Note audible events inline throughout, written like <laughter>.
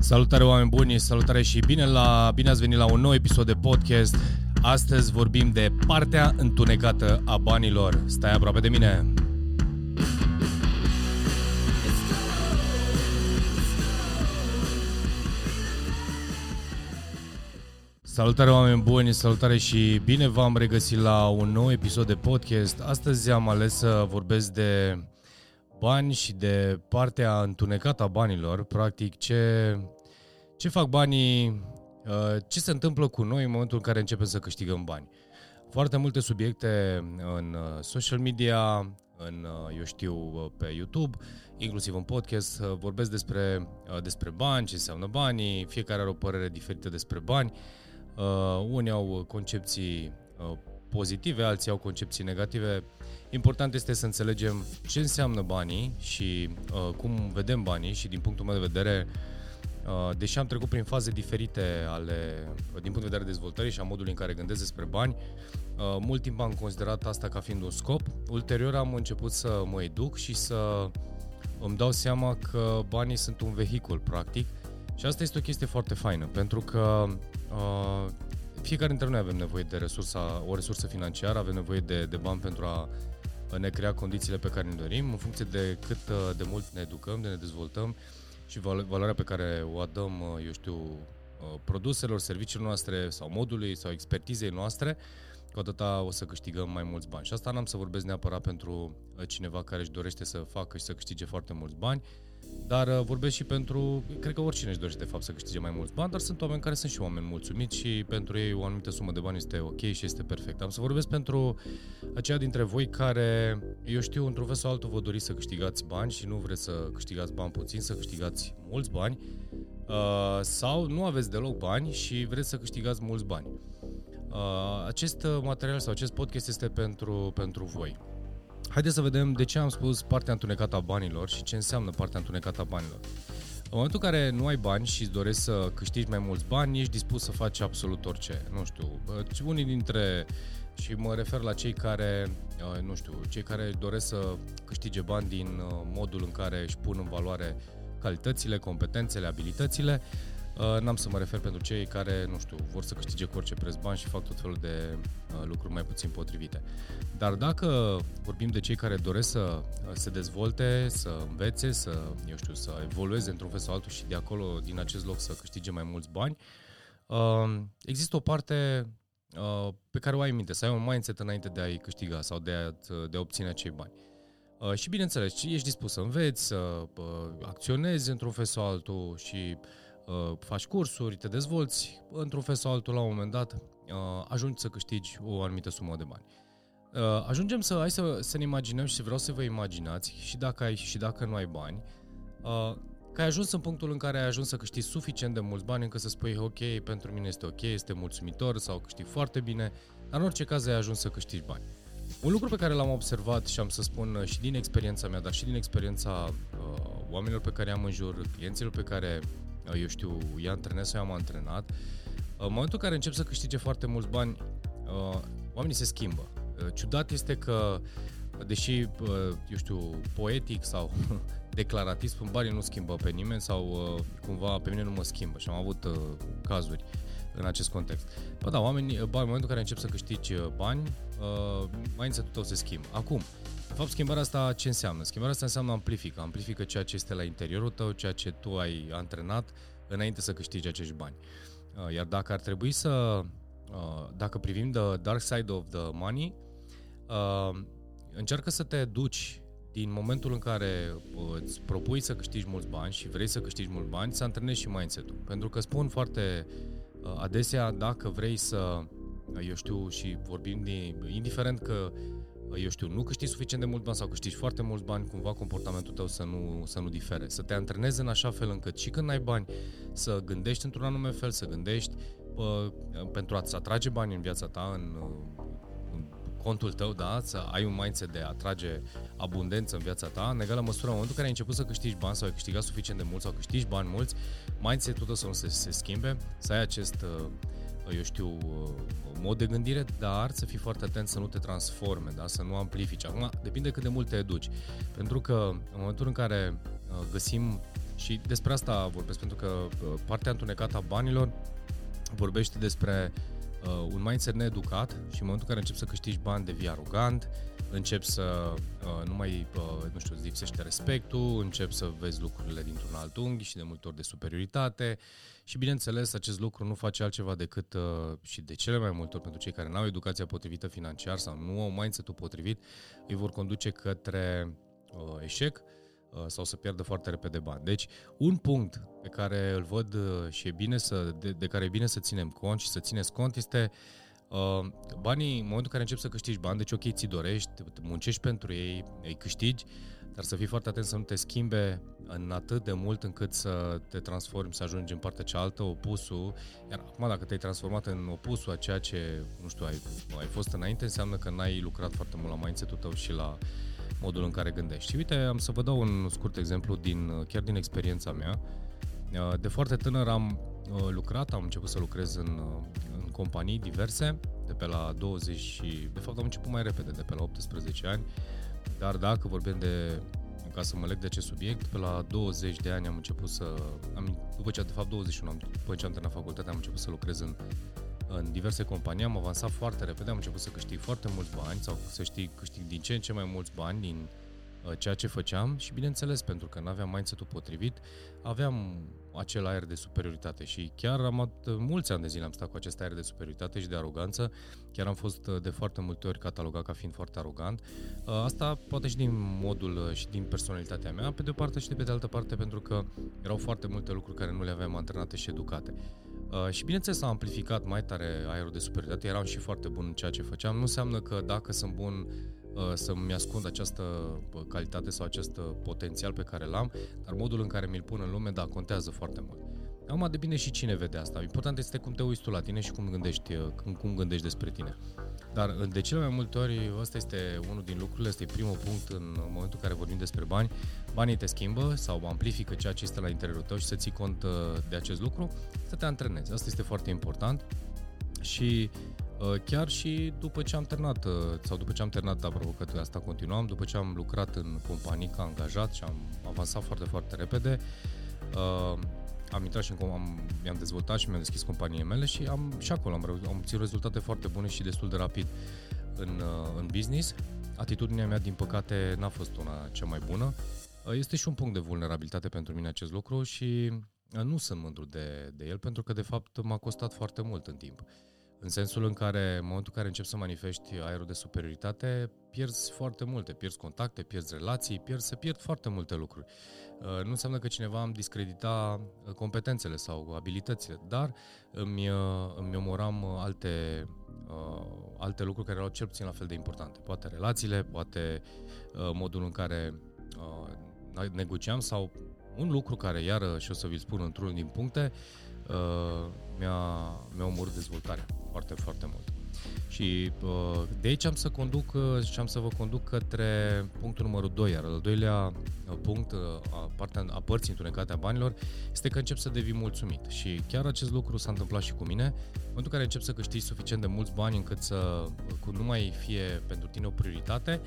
Salutare oameni buni, salutare și bine, la, bine ați venit la un nou episod de podcast. Astăzi vorbim de partea întunecată a banilor. Stai aproape de mine. Salutare oameni buni, salutare și bine v-am regăsit la un nou episod de podcast. Astăzi am ales să vorbesc de bani și de partea întunecată a banilor, practic ce, ce fac banii, uh, ce se întâmplă cu noi în momentul în care începem să câștigăm bani. Foarte multe subiecte în uh, social media, în, uh, eu știu, pe YouTube, inclusiv în podcast, vorbesc despre, despre bani, ce înseamnă banii, fiecare are o părere diferită despre bani. Unii au concepții pozitive, alții au concepții negative. Important este să înțelegem ce înseamnă banii și uh, cum vedem banii și din punctul meu de vedere, uh, deși am trecut prin faze diferite ale, uh, din punct de vedere dezvoltării și a modului în care gândesc despre bani, uh, mult timp am considerat asta ca fiind un scop. Ulterior am început să mă educ și să îmi dau seama că banii sunt un vehicul, practic, și asta este o chestie foarte faină, pentru că uh, fiecare dintre noi avem nevoie de resursa, o resursă financiară, avem nevoie de, de bani pentru a ne crea condițiile pe care ne dorim, în funcție de cât uh, de mult ne educăm, de ne dezvoltăm și valoarea pe care o adăm, uh, eu știu, uh, produselor, serviciilor noastre sau modului sau expertizei noastre, cu atâta o să câștigăm mai mulți bani. Și asta n-am să vorbesc neapărat pentru cineva care își dorește să facă și să câștige foarte mulți bani, dar uh, vorbesc și pentru, cred că oricine își dorește de fapt să câștige mai mulți bani, dar sunt oameni care sunt și oameni mulțumiți și pentru ei o anumită sumă de bani este ok și este perfect. Am să vorbesc pentru aceia dintre voi care, eu știu, într-un fel sau altul vă doriți să câștigați bani și nu vreți să câștigați bani puțin, să câștigați mulți bani uh, sau nu aveți deloc bani și vreți să câștigați mulți bani. Uh, acest material sau acest podcast este pentru, pentru voi. Haideți să vedem de ce am spus partea întunecată a banilor și ce înseamnă partea întunecată a banilor. În momentul în care nu ai bani și îți dorești să câștigi mai mulți bani, ești dispus să faci absolut orice. Nu știu, unii dintre și mă refer la cei care, nu știu, cei care doresc să câștige bani din uh, modul în care își pun în valoare calitățile, competențele, abilitățile, Uh, n-am să mă refer pentru cei care, nu știu, vor să câștige cu orice preț bani și fac tot felul de uh, lucruri mai puțin potrivite. Dar dacă vorbim de cei care doresc să uh, se dezvolte, să învețe, să, eu știu, să evolueze într-un fel sau altul și de acolo, din acest loc, să câștige mai mulți bani, există o parte pe care o ai în minte, să ai un mindset înainte de a-i câștiga sau de a, de a obține acei bani. Uh, și bineînțeles, ești dispus să înveți, să uh, acționezi într-un fel sau altul și uh, faci cursuri, te dezvolți, într-un fel sau altul la un moment dat uh, ajungi să câștigi o anumită sumă de bani. Uh, ajungem să, hai să, să ne imaginăm și vreau să vă imaginați și dacă ai și dacă nu ai bani, uh, că ai ajuns în punctul în care ai ajuns să câștigi suficient de mulți bani încât să spui ok, pentru mine este ok, este mulțumitor sau câștig foarte bine, dar în orice caz ai ajuns să câștigi bani. Un lucru pe care l-am observat și am să spun uh, și din experiența mea, dar și din experiența uh, oamenilor pe care am în jur, clienților pe care eu știu, i-a antrenez sau i-am antrenat, în momentul în care încep să câștige foarte mulți bani, oamenii se schimbă. Ciudat este că, deși, eu știu, poetic sau <laughs> declarativ spun banii nu schimbă pe nimeni sau cumva pe mine nu mă schimbă și am avut cazuri în acest context. Bă, da, oamenii, bă, în momentul în care încep să câștigi bani, mindset-ul tău se schimbă. Acum, de fapt, schimbarea asta ce înseamnă? Schimbarea asta înseamnă amplifică. Amplifică ceea ce este la interiorul tău, ceea ce tu ai antrenat înainte să câștigi acești bani. Uh, iar dacă ar trebui să, uh, dacă privim the dark side of the money, uh, încearcă să te duci din momentul în care îți propui să câștigi mulți bani și vrei să câștigi mulți bani, să antrenezi și mindset-ul. Pentru că spun foarte adesea, dacă vrei să, eu știu, și vorbim de, indiferent că eu știu, nu câștigi suficient de mult bani sau câștigi foarte mulți bani, cumva comportamentul tău să nu, să nu difere. Să te antrenezi în așa fel încât și când ai bani să gândești într-un anume fel, să gândești pă, pentru a-ți atrage bani în viața ta, în, în contul tău, da, să ai un mindset de a atrage abundență în viața ta, în egală măsură, în momentul în care ai început să câștigi bani sau ai câștigat suficient de mult sau câștigi bani mulți, mindset-ul tău să nu se, se schimbe, să ai acest uh, eu știu, mod de gândire, dar să fii foarte atent să nu te transforme, da? să nu amplifici. Acum, depinde cât de mult te educi. Pentru că în momentul în care uh, găsim Și despre asta vorbesc, pentru că uh, partea întunecată a banilor vorbește despre uh, un mindset needucat și în momentul în care începi să câștigi bani devii arogant, începi să uh, nu mai, uh, nu știu, îți lipsește respectul, începi să vezi lucrurile dintr-un alt unghi și de multe ori de superioritate și bineînțeles acest lucru nu face altceva decât uh, și de cele mai multe ori pentru cei care nu au educația potrivită financiar sau nu au mindset-ul potrivit, îi vor conduce către uh, eșec. uh, sau să pierdă foarte repede bani. Deci, un punct pe care îl văd uh, și e bine să, de, de care e bine să ținem cont și să țineți cont este Uh, banii, în momentul în care începi să câștigi bani, deci ok, ți dorești, muncești pentru ei, îi câștigi, dar să fii foarte atent să nu te schimbe în atât de mult încât să te transformi, să ajungi în partea cealaltă, opusul. Iar acum, dacă te-ai transformat în opusul a ceea ce, nu știu, ai, ai fost înainte, înseamnă că n-ai lucrat foarte mult la mindset-ul tău și la modul în care gândești. Și uite, am să vă dau un scurt exemplu din, chiar din experiența mea. De foarte tânăr am uh, lucrat, am început să lucrez în, uh, în companii diverse, de pe la 20 și, de fapt am început mai repede, de pe la 18 ani, dar dacă vorbim de, ca să mă leg de acest subiect, pe la 20 de ani am început să, am, după ce, de fapt 21, după ce am terminat facultatea, am început să lucrez în, în diverse companii, am avansat foarte repede, am început să câștig foarte mulți bani sau să știi, câștig din ce în ce mai mulți bani din uh, ceea ce făceam și bineînțeles, pentru că nu aveam mindset-ul potrivit, aveam acel aer de superioritate și chiar am mulți ani de zile am stat cu acest aer de superioritate și de aroganță, chiar am fost uh, de foarte multe ori catalogat ca fiind foarte arogant. Uh, asta poate și din modul uh, și din personalitatea mea, pe de o parte și de pe de altă parte pentru că erau foarte multe lucruri care nu le aveam antrenate și educate. Și bineînțeles am amplificat mai tare aerul de superioritate, eram și foarte bun în ceea ce făceam, nu înseamnă că dacă sunt bun Uh, să-mi ascund această uh, calitate sau acest uh, potențial pe care l-am, dar modul în care mi-l pun în lume, da, contează foarte mult. Acum depinde și cine vede asta. Important este cum te uiți tu la tine și cum gândești, cum, cum gândești despre tine. Dar de cele mai multe ori, ăsta este unul din lucrurile, este primul punct în momentul în care vorbim despre bani. Banii te schimbă sau amplifică ceea ce este la interiorul tău și să ții cont de acest lucru, să te antrenezi. Asta este foarte important și Uh, chiar și după ce am terminat, uh, sau după ce am terminat, apropo că asta continuam, după ce am lucrat în companii ca angajat și am avansat foarte, foarte repede, uh, am intrat și în, am, mi-am dezvoltat și mi-am deschis companiile mele și am, și acolo am, am obținut rezultate foarte bune și destul de rapid în, în business. Atitudinea mea, din păcate, n-a fost una cea mai bună. Este și un punct de vulnerabilitate pentru mine acest lucru și nu sunt mândru de, de el pentru că, de fapt, m-a costat foarte mult în timp. În sensul în care, în momentul în care începi să manifesti aerul de superioritate, pierzi foarte multe, pierzi contacte, pierzi relații, pierzi, se pierd foarte multe lucruri. Uh, nu înseamnă că cineva îmi discredita uh, competențele sau abilitățile, dar îmi, uh, îmi omoram alte, alte lucruri care erau cel puțin la fel de importante. Poate relațiile, poate modul în care negociam sau un lucru care, iară, și o să vi-l spun într-unul din puncte, mi-a, mi-a omorât dezvoltarea foarte, foarte mult. Și uh, de aici am să conduc uh, și am să vă conduc către punctul numărul 2, iar al doilea uh, punct a, partea, a părții întunecate a banilor este că încep să devii mulțumit. Și chiar acest lucru s-a întâmplat și cu mine. În momentul în care încep să câștigi suficient de mulți bani încât să cu nu mai fie pentru tine o prioritate,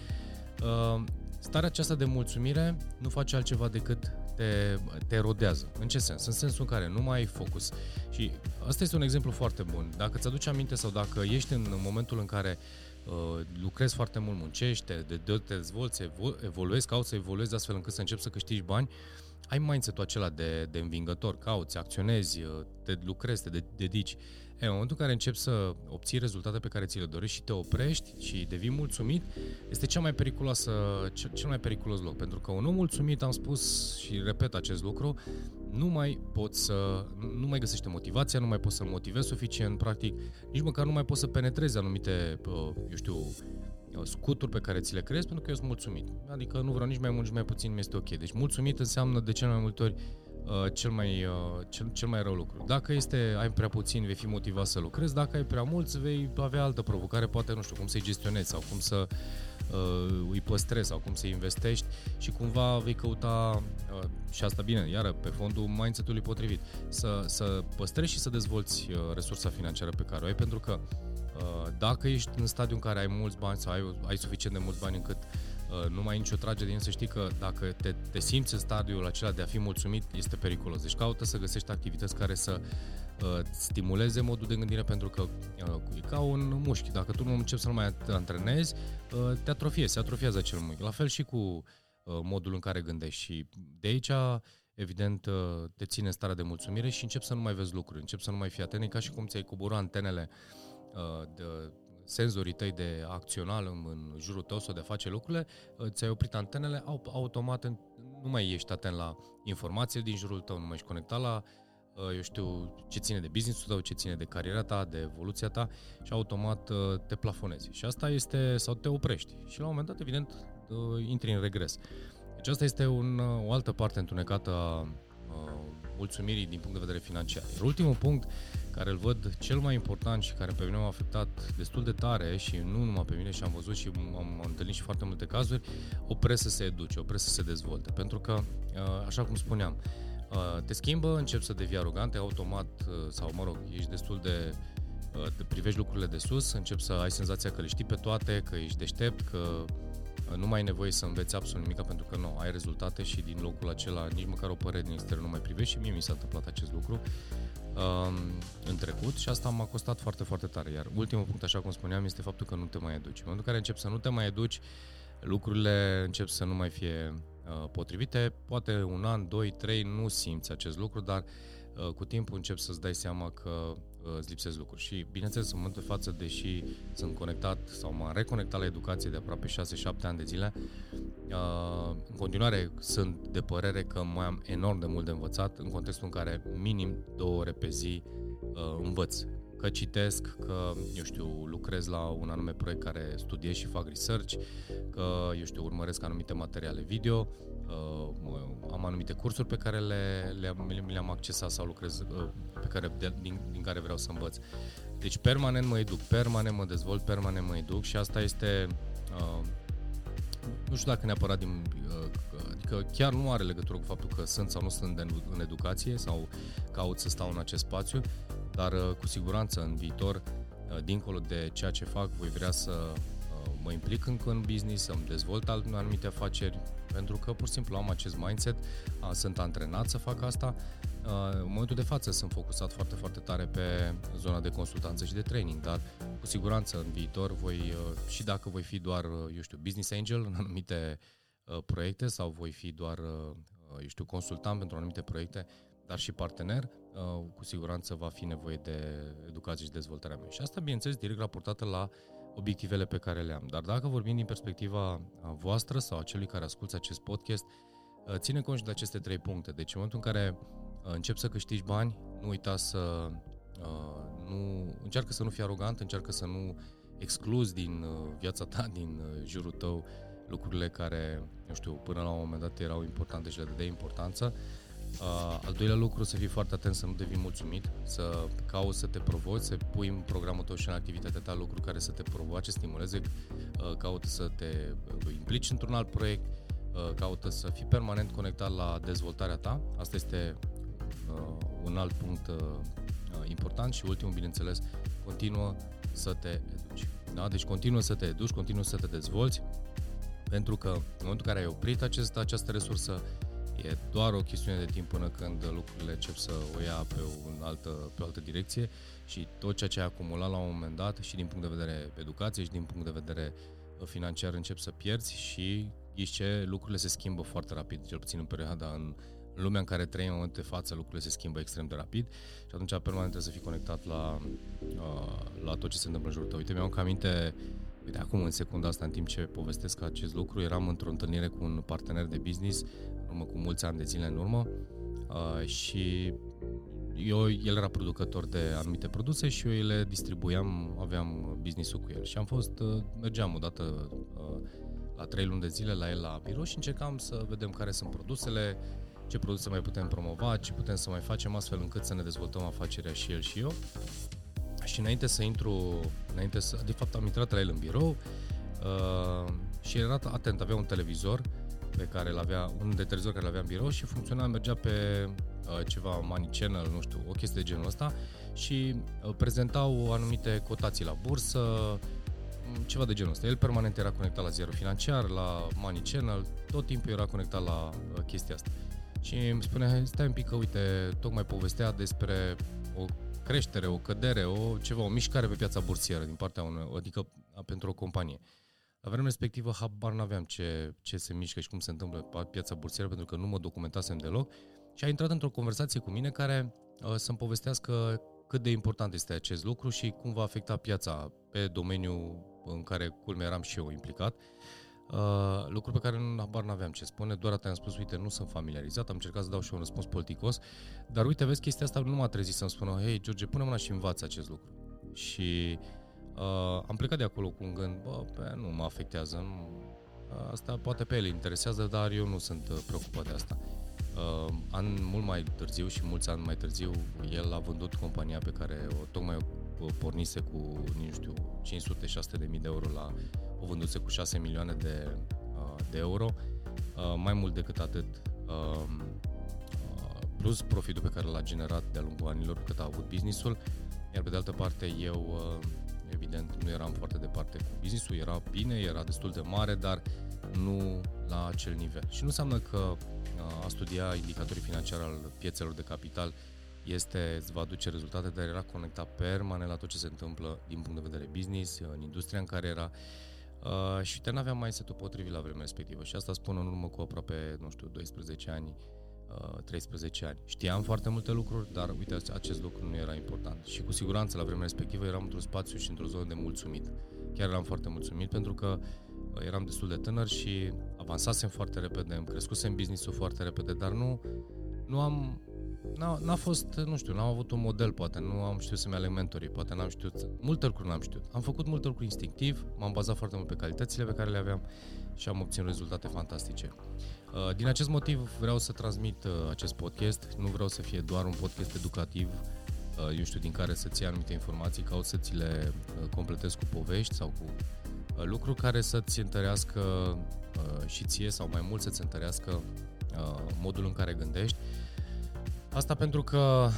starea aceasta de mulțumire nu face altceva decât te, te erodează. În ce sens? În sensul în care nu mai ai focus. Și asta este un exemplu foarte bun. Dacă ți aduci aminte sau dacă ești în momentul în care uh, lucrezi foarte mult, muncești, te, de, de, te dezvolți, evoluezi, cauți să evoluezi astfel încât să începi să câștigi bani, ai mindset-ul acela de, de învingător, cauți, acționezi, uh, te lucrezi, te dedici. E, în momentul în care începi să obții rezultate pe care ți le dorești și te oprești și devii mulțumit, este cea mai periculoasă, cel mai periculos loc. Pentru că un om mulțumit, am spus și repet acest lucru, nu mai poți să, nu mai găsește motivația, nu mai poți să-l motivezi suficient, practic, nici măcar nu mai poți să penetrezi anumite, eu știu, scuturi pe care ți le creezi pentru că eu sunt mulțumit. Adică nu vreau nici mai mult, nici mai puțin, mi este ok. Deci mulțumit înseamnă de cel mai multe ori Uh, cel, mai, uh, cel, cel mai rău lucru. Dacă este, ai prea puțin, vei fi motivat să lucrezi, dacă ai prea mulți, vei avea altă provocare, poate, nu știu, cum să-i gestionezi sau cum să uh, îi păstrezi sau cum să investești și cumva vei căuta, uh, și asta bine, iară, pe fondul mindset-ului potrivit, să, să păstrezi și să dezvolți uh, resursa financiară pe care o ai, pentru că uh, dacă ești în stadiu în care ai mulți bani sau ai, ai suficient de mulți bani încât uh, nu mai ai nicio tragedie, să știi că dacă te, te simți în stadiul acela de a fi mulțumit, este periculos. Deci caută să găsești activități care să uh, stimuleze modul de gândire pentru că uh, e ca un mușchi. Dacă tu nu începi să-l mai antrenezi, uh, te atrofiezi, se atrofiază acel mușchi. La fel și cu uh, modul în care gândești și de aici evident uh, te ține în starea de mulțumire și începi să nu mai vezi lucruri, începi să nu mai fii atent, ca și cum ți-ai cobora antenele uh, de senzorii tăi de acțional în, în jurul tău sau de a face lucrurile, uh, ți-ai oprit antenele, automat nu mai ești atent la informații din jurul tău, nu mai ești conectat la eu știu, ce ține de business-ul tău, ce ține de cariera ta, de evoluția ta și automat te plafonezi. Și asta este, sau te oprești. Și la un moment dat, evident, intri în regres. Deci asta este un, o altă parte întunecată a mulțumirii din punct de vedere financiar. Iar ultimul punct care îl văd cel mai important și care pe mine m-a afectat destul de tare și nu numai pe mine și am văzut și am, am întâlnit și foarte multe cazuri, o presă să se educe, o presă să se dezvolte. Pentru că, așa cum spuneam, te schimbă, începi să devii arogant, automat, sau mă rog, ești destul de privești lucrurile de sus, începi să ai senzația că le știi pe toate, că ești deștept, că nu mai ai nevoie să înveți absolut nimic pentru că nu, ai rezultate și din locul acela nici măcar o părere din exterior nu mai privești și mie mi s-a întâmplat acest lucru um, în trecut și asta m-a costat foarte, foarte tare. Iar ultimul punct, așa cum spuneam, este faptul că nu te mai educi. În momentul în care începi să nu te mai educi, lucrurile încep să nu mai fie uh, potrivite. Poate un an, doi, trei nu simți acest lucru, dar uh, cu timpul începi să-ți dai seama că Uh, îți lipsesc lucruri. Și, bineînțeles, în momentul de față, deși sunt conectat sau m-am reconectat la educație de aproape 6-7 ani de zile, uh, în continuare sunt de părere că mai am enorm de mult de învățat în contextul în care minim două ore pe zi uh, învăț că citesc, că, eu știu, lucrez la un anume proiect care studiez și fac research, că, eu știu, urmăresc anumite materiale video, am anumite cursuri pe care le, le, le, le-am accesat sau lucrez, uh, pe care, de, din, din care vreau să învăț. Deci permanent mă educ, permanent mă dezvolt, permanent mă educ și asta este, uh, nu știu dacă neapărat din, uh, adică chiar nu are legătură cu faptul că sunt sau nu sunt în, în educație sau caut să stau în acest spațiu, dar uh, cu siguranță în viitor, uh, dincolo de ceea ce fac, voi vrea să uh, mă implic încă în business, să-mi dezvolt anumite afaceri, pentru că pur și simplu am acest mindset, sunt antrenat să fac asta. În momentul de față sunt focusat foarte, foarte tare pe zona de consultanță și de training, dar cu siguranță în viitor voi, și dacă voi fi doar, eu știu, business angel în anumite proiecte sau voi fi doar, eu știu, consultant pentru anumite proiecte, dar și partener, cu siguranță va fi nevoie de educație și dezvoltarea mea. Și asta, bineînțeles, direct raportată la obiectivele pe care le am. Dar dacă vorbim din perspectiva voastră sau a celui care ascultă acest podcast, ține cont și de aceste trei puncte. Deci în momentul în care începi să câștigi bani, nu uita să nu, încearcă să nu fii arogant, încearcă să nu excluzi din viața ta, <laughs> din jurul tău, lucrurile care, nu știu, până la un moment dat erau importante și le dădeai importanță Uh, al doilea lucru, să fii foarte atent să nu devii mulțumit, să cauți să te provoci, să pui în programul tău și în activitatea ta lucruri care să te provoace, stimuleze, uh, caută să te uh, implici într-un alt proiect, uh, caută să fii permanent conectat la dezvoltarea ta. Asta este uh, un alt punct uh, uh important și ultimul, bineînțeles, continuă să te educi. Da? Deci continuă să te educi, continuă să te dezvolți, pentru că în momentul în care ai oprit acest, această resursă, E doar o chestiune de timp până când lucrurile încep să o ia pe o altă, pe o altă direcție și tot ceea ce ai acumulat la un moment dat și din punct de vedere educație și din punct de vedere uh, financiar încep să pierzi și ce lucrurile se schimbă foarte rapid, cel puțin în perioada în, în lumea în care trăim în momentul de față, lucrurile se schimbă extrem de rapid și atunci permanent trebuie să fii conectat la, uh, la tot ce se întâmplă în jurul tău. Uite, mi-am aminte Uite, acum în secunda asta, în timp ce povestesc acest lucru, eram într-o întâlnire cu un partener de business, în urmă cu mulți ani de zile în urmă, uh, și eu, el era producător de anumite produse și eu le distribuiam, aveam business-ul cu el. Și am fost, uh, mergeam odată uh, la trei luni de zile la el la birou și încercam să vedem care sunt produsele, ce produse mai putem promova, ce putem să mai facem astfel încât să ne dezvoltăm afacerea și el și eu. Și înainte să intru, înainte să, de fapt am intrat la el în birou uh, și era atent, avea un televizor pe care îl avea, un de televizor care îl avea în birou și funcționa, mergea pe uh, ceva Money Channel, nu știu, o chestie de genul ăsta și uh, prezentau anumite cotații la bursă, ceva de genul ăsta. El permanent era conectat la Zero Financiar, la Money Channel, tot timpul era conectat la uh, chestia asta. Și îmi spunea, stai un pic că, uite, tocmai povestea despre o creștere, o cădere, o ceva, o mișcare pe piața bursieră din partea unui, adică pentru o companie. La vremea respectivă, habar n-aveam ce, ce se mișcă și cum se întâmplă pe piața bursieră, pentru că nu mă documentasem deloc. Și a intrat într-o conversație cu mine care uh, să-mi povestească cât de important este acest lucru și cum va afecta piața pe domeniul în care culme eram și eu implicat. Uh, lucru pe care nu habar n-aveam ce spune, doar atât am spus, uite, nu sunt familiarizat, am încercat să dau și un răspuns politicos, dar uite, vezi, chestia asta nu m-a trezit să-mi spună, hei, George, pune mâna și învață acest lucru. Și uh, am plecat de acolo cu un gând, bă, pe, nu mă afectează, nu, asta poate pe el interesează, dar eu nu sunt uh, preocupat de asta. Uh, an mult mai târziu și mulți ani mai târziu, el a vândut compania pe care o tocmai o pornise cu, nu știu, 500-600 de mii de euro la o vânduse cu 6 milioane de, uh, de euro. Uh, mai mult decât atât, uh, uh, plus profitul pe care l-a generat de-a lungul anilor cât a avut businessul, iar pe de altă parte eu, uh, evident, nu eram foarte departe cu businessul, era bine, era destul de mare, dar nu la acel nivel. Și nu înseamnă că uh, a studia indicatorii financiari al piețelor de capital este, îți va aduce rezultate, dar era conectat permanent la tot ce se întâmplă din punct de vedere business, în industria în care era uh, și uite, n-aveam mai setul potrivit la vremea respectivă și asta spun în urmă cu aproape, nu știu, 12 ani, uh, 13 ani. Știam foarte multe lucruri, dar uite, acest lucru nu era important și cu siguranță la vremea respectivă eram într-un spațiu și într-o zonă de mulțumit. Chiar eram foarte mulțumit pentru că uh, eram destul de tânăr și avansasem foarte repede, îmi crescusem business-ul foarte repede, dar nu, nu am N-a, n-a fost, nu știu, n-am avut un model, poate, nu am știut să-mi aleg mentorii, poate n-am știut, multe lucruri n-am știut. Am făcut multe lucruri instinctiv, m-am bazat foarte mult pe calitățile pe care le aveam și am obținut rezultate fantastice. Uh, din acest motiv vreau să transmit uh, acest podcast, nu vreau să fie doar un podcast educativ, uh, eu știu, din care să-ți iei anumite informații, caut să ți le completez cu povești sau cu lucruri care să-ți întărească și ție sau mai mult să-ți întărească modul în care gândești Asta pentru că,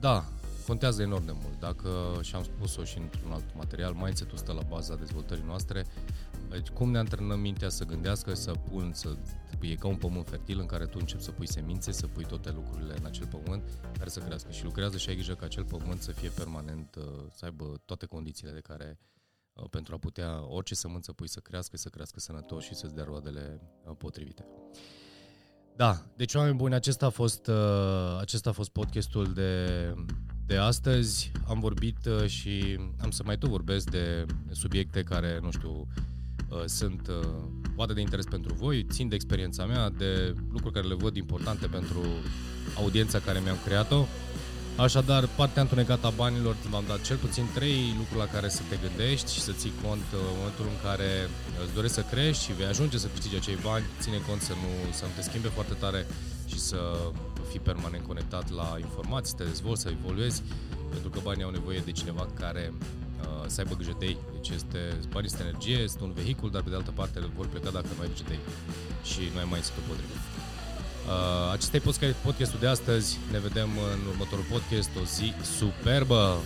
da, contează enorm de mult. Dacă, și am spus-o și într-un alt material, mindset-ul stă la baza dezvoltării noastre. Deci, cum ne antrenăm mintea să gândească, să pun, să e ca un pământ fertil în care tu începi să pui semințe, să pui toate lucrurile în acel pământ care să crească. Și lucrează și ai grijă ca acel pământ să fie permanent, uh, să aibă toate condițiile de care uh, pentru a putea orice sămânță pui să crească, să crească sănătos și să-ți dea roadele uh, potrivite. Da, deci oameni buni, acesta a fost, uh, acesta a fost podcastul de, de astăzi. Am vorbit uh, și am să mai tot vorbesc de subiecte care, nu știu, uh, sunt uh, poate de interes pentru voi, țin de experiența mea, de lucruri care le văd importante pentru audiența care mi-am creat-o. Așadar, partea întunecată a banilor v-am dat cel puțin trei lucruri la care să te gândești și să ții cont uh, în momentul în care îți dorești să crești și vei ajunge să câștigi acei bani, ține cont să nu, să nu te schimbe foarte tare și să fii permanent conectat la informații, să te dezvolți, să evoluezi, pentru că banii au nevoie de cineva care uh, să aibă grijă de ei. Deci este, banii este energie, este un vehicul, dar pe de altă parte vor pleca dacă nu ai grijă de ei și nu ai mai să te potrivit. Uh, acesta e podcastul de astăzi. Ne vedem în următorul podcast. O zi superbă!